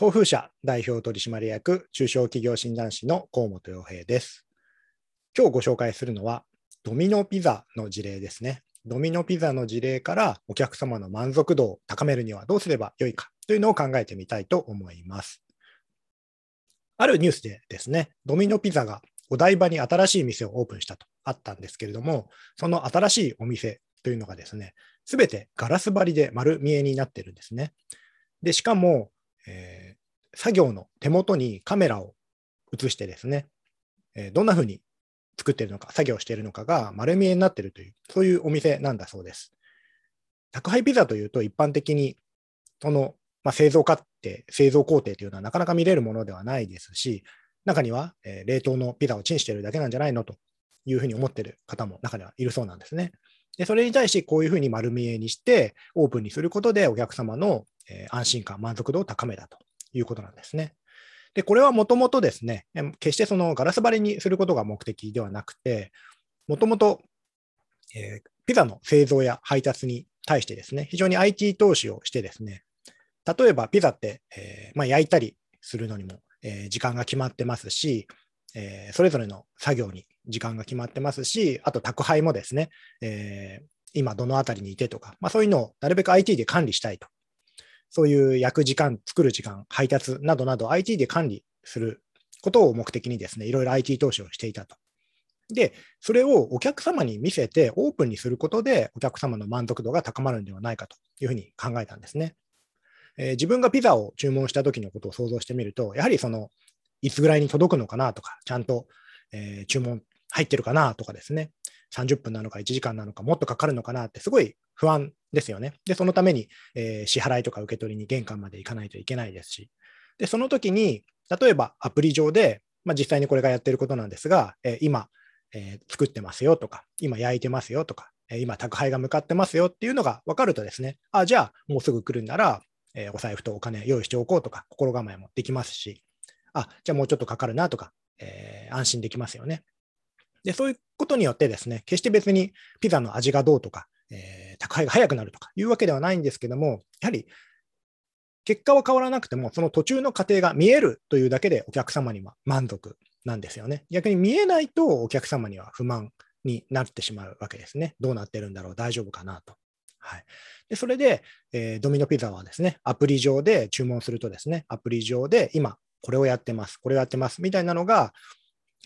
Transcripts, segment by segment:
東風社代表取締役中小企業診断士の河本洋平です。今日ご紹介するのはドミノピザの事例ですね。ドミノピザの事例からお客様の満足度を高めるにはどうすればよいかというのを考えてみたいと思います。あるニュースでですね、ドミノピザがお台場に新しい店をオープンしたとあったんですけれども、その新しいお店というのがですね、すべてガラス張りで丸見えになってるんですね。で、しかも、えー、作業の手元にカメラを映してですね、えー、どんな風に作ってるのか、作業しているのかが丸見えになっているという、そういうお店なんだそうです。宅配ピザというと一般的に、その、まあ、製造過程、製造工程というのはなかなか見れるものではないですし、中には、えー、冷凍のピザをチンしてるだけなんじゃないのというふうに思ってる方も中にはいるそうなんですね。でそれに対してこういうふうに丸見えにしてオープンにすることでお客様の安心感、満足度を高めたということなんですね。で、これはもともとですね、決してそのガラス張りにすることが目的ではなくて、もともと、えピザの製造や配達に対してですね、非常に IT 投資をしてですね、例えばピザって、えー、まあ、焼いたりするのにも、え、時間が決まってますし、え、それぞれの作業に時間が決まってますし、あと宅配もですね、え今どのあたりにいてとか、まあ、そういうのをなるべく IT で管理したいとそういう焼く時間、作る時間、配達などなど IT で管理することを目的にですね、いろいろ IT 投資をしていたと。で、それをお客様に見せてオープンにすることでお客様の満足度が高まるんではないかというふうに考えたんですね。えー、自分がピザを注文した時のことを想像してみると、やはりその、いつぐらいに届くのかなとか、ちゃんと、えー、注文入ってるかなとかですね、30分なのか1時間なのかもっとかかるのかなってすごい不安ですよね。で、そのために、えー、支払いとか受け取りに玄関まで行かないといけないですし、で、その時に、例えばアプリ上で、まあ、実際にこれがやってることなんですが、えー、今、えー、作ってますよとか、今焼いてますよとか、え今宅配が向かってますよっていうのが分かるとですね、あ、じゃあもうすぐ来るんなら、えお財布とお金用意しておこうとか、心構えもできますし、あ、じゃあもうちょっとかかるなとか、え安心できますよね。で、そういうことによってですね、決して別にピザの味がどうとか、えー、宅配が早くなるとかいうわけではないんですけども、やはり結果は変わらなくても、その途中の過程が見えるというだけでお客様には満足なんですよね。逆に見えないとお客様には不満になってしまうわけですね。どうなってるんだろう、大丈夫かなと。はい、でそれで、えー、ドミノピザはですね、アプリ上で注文するとですね、アプリ上で今、これをやってます、これをやってますみたいなのが、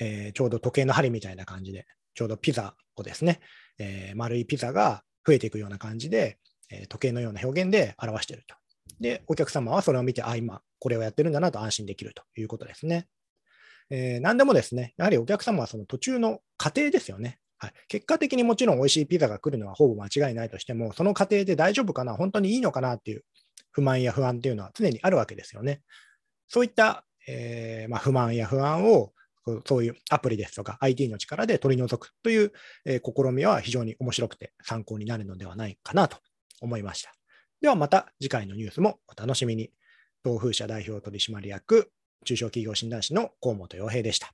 えー、ちょうど時計の針みたいな感じで、ちょうどピザをですね、えー、丸いピザが増えていくような感じで、え、時計のような表現で表していると。で、お客様はそれを見て、あ、今、これをやってるんだなと安心できるということですね。えー、何でもですね、やはりお客様はその途中の過程ですよね。はい、結果的にもちろん美味しいピザが来るのはほぼ間違いないとしても、その過程で大丈夫かな、本当にいいのかなっていう不満や不安っていうのは常にあるわけですよね。そういった、えーまあ、不満や不安をそういうアプリですとか IT の力で取り除くという、え、試みは非常に面白くて参考になるのではないかなと思いました。ではまた次回のニュースもお楽しみに。東風社代表取締役中小企業診断士の河本洋平でした。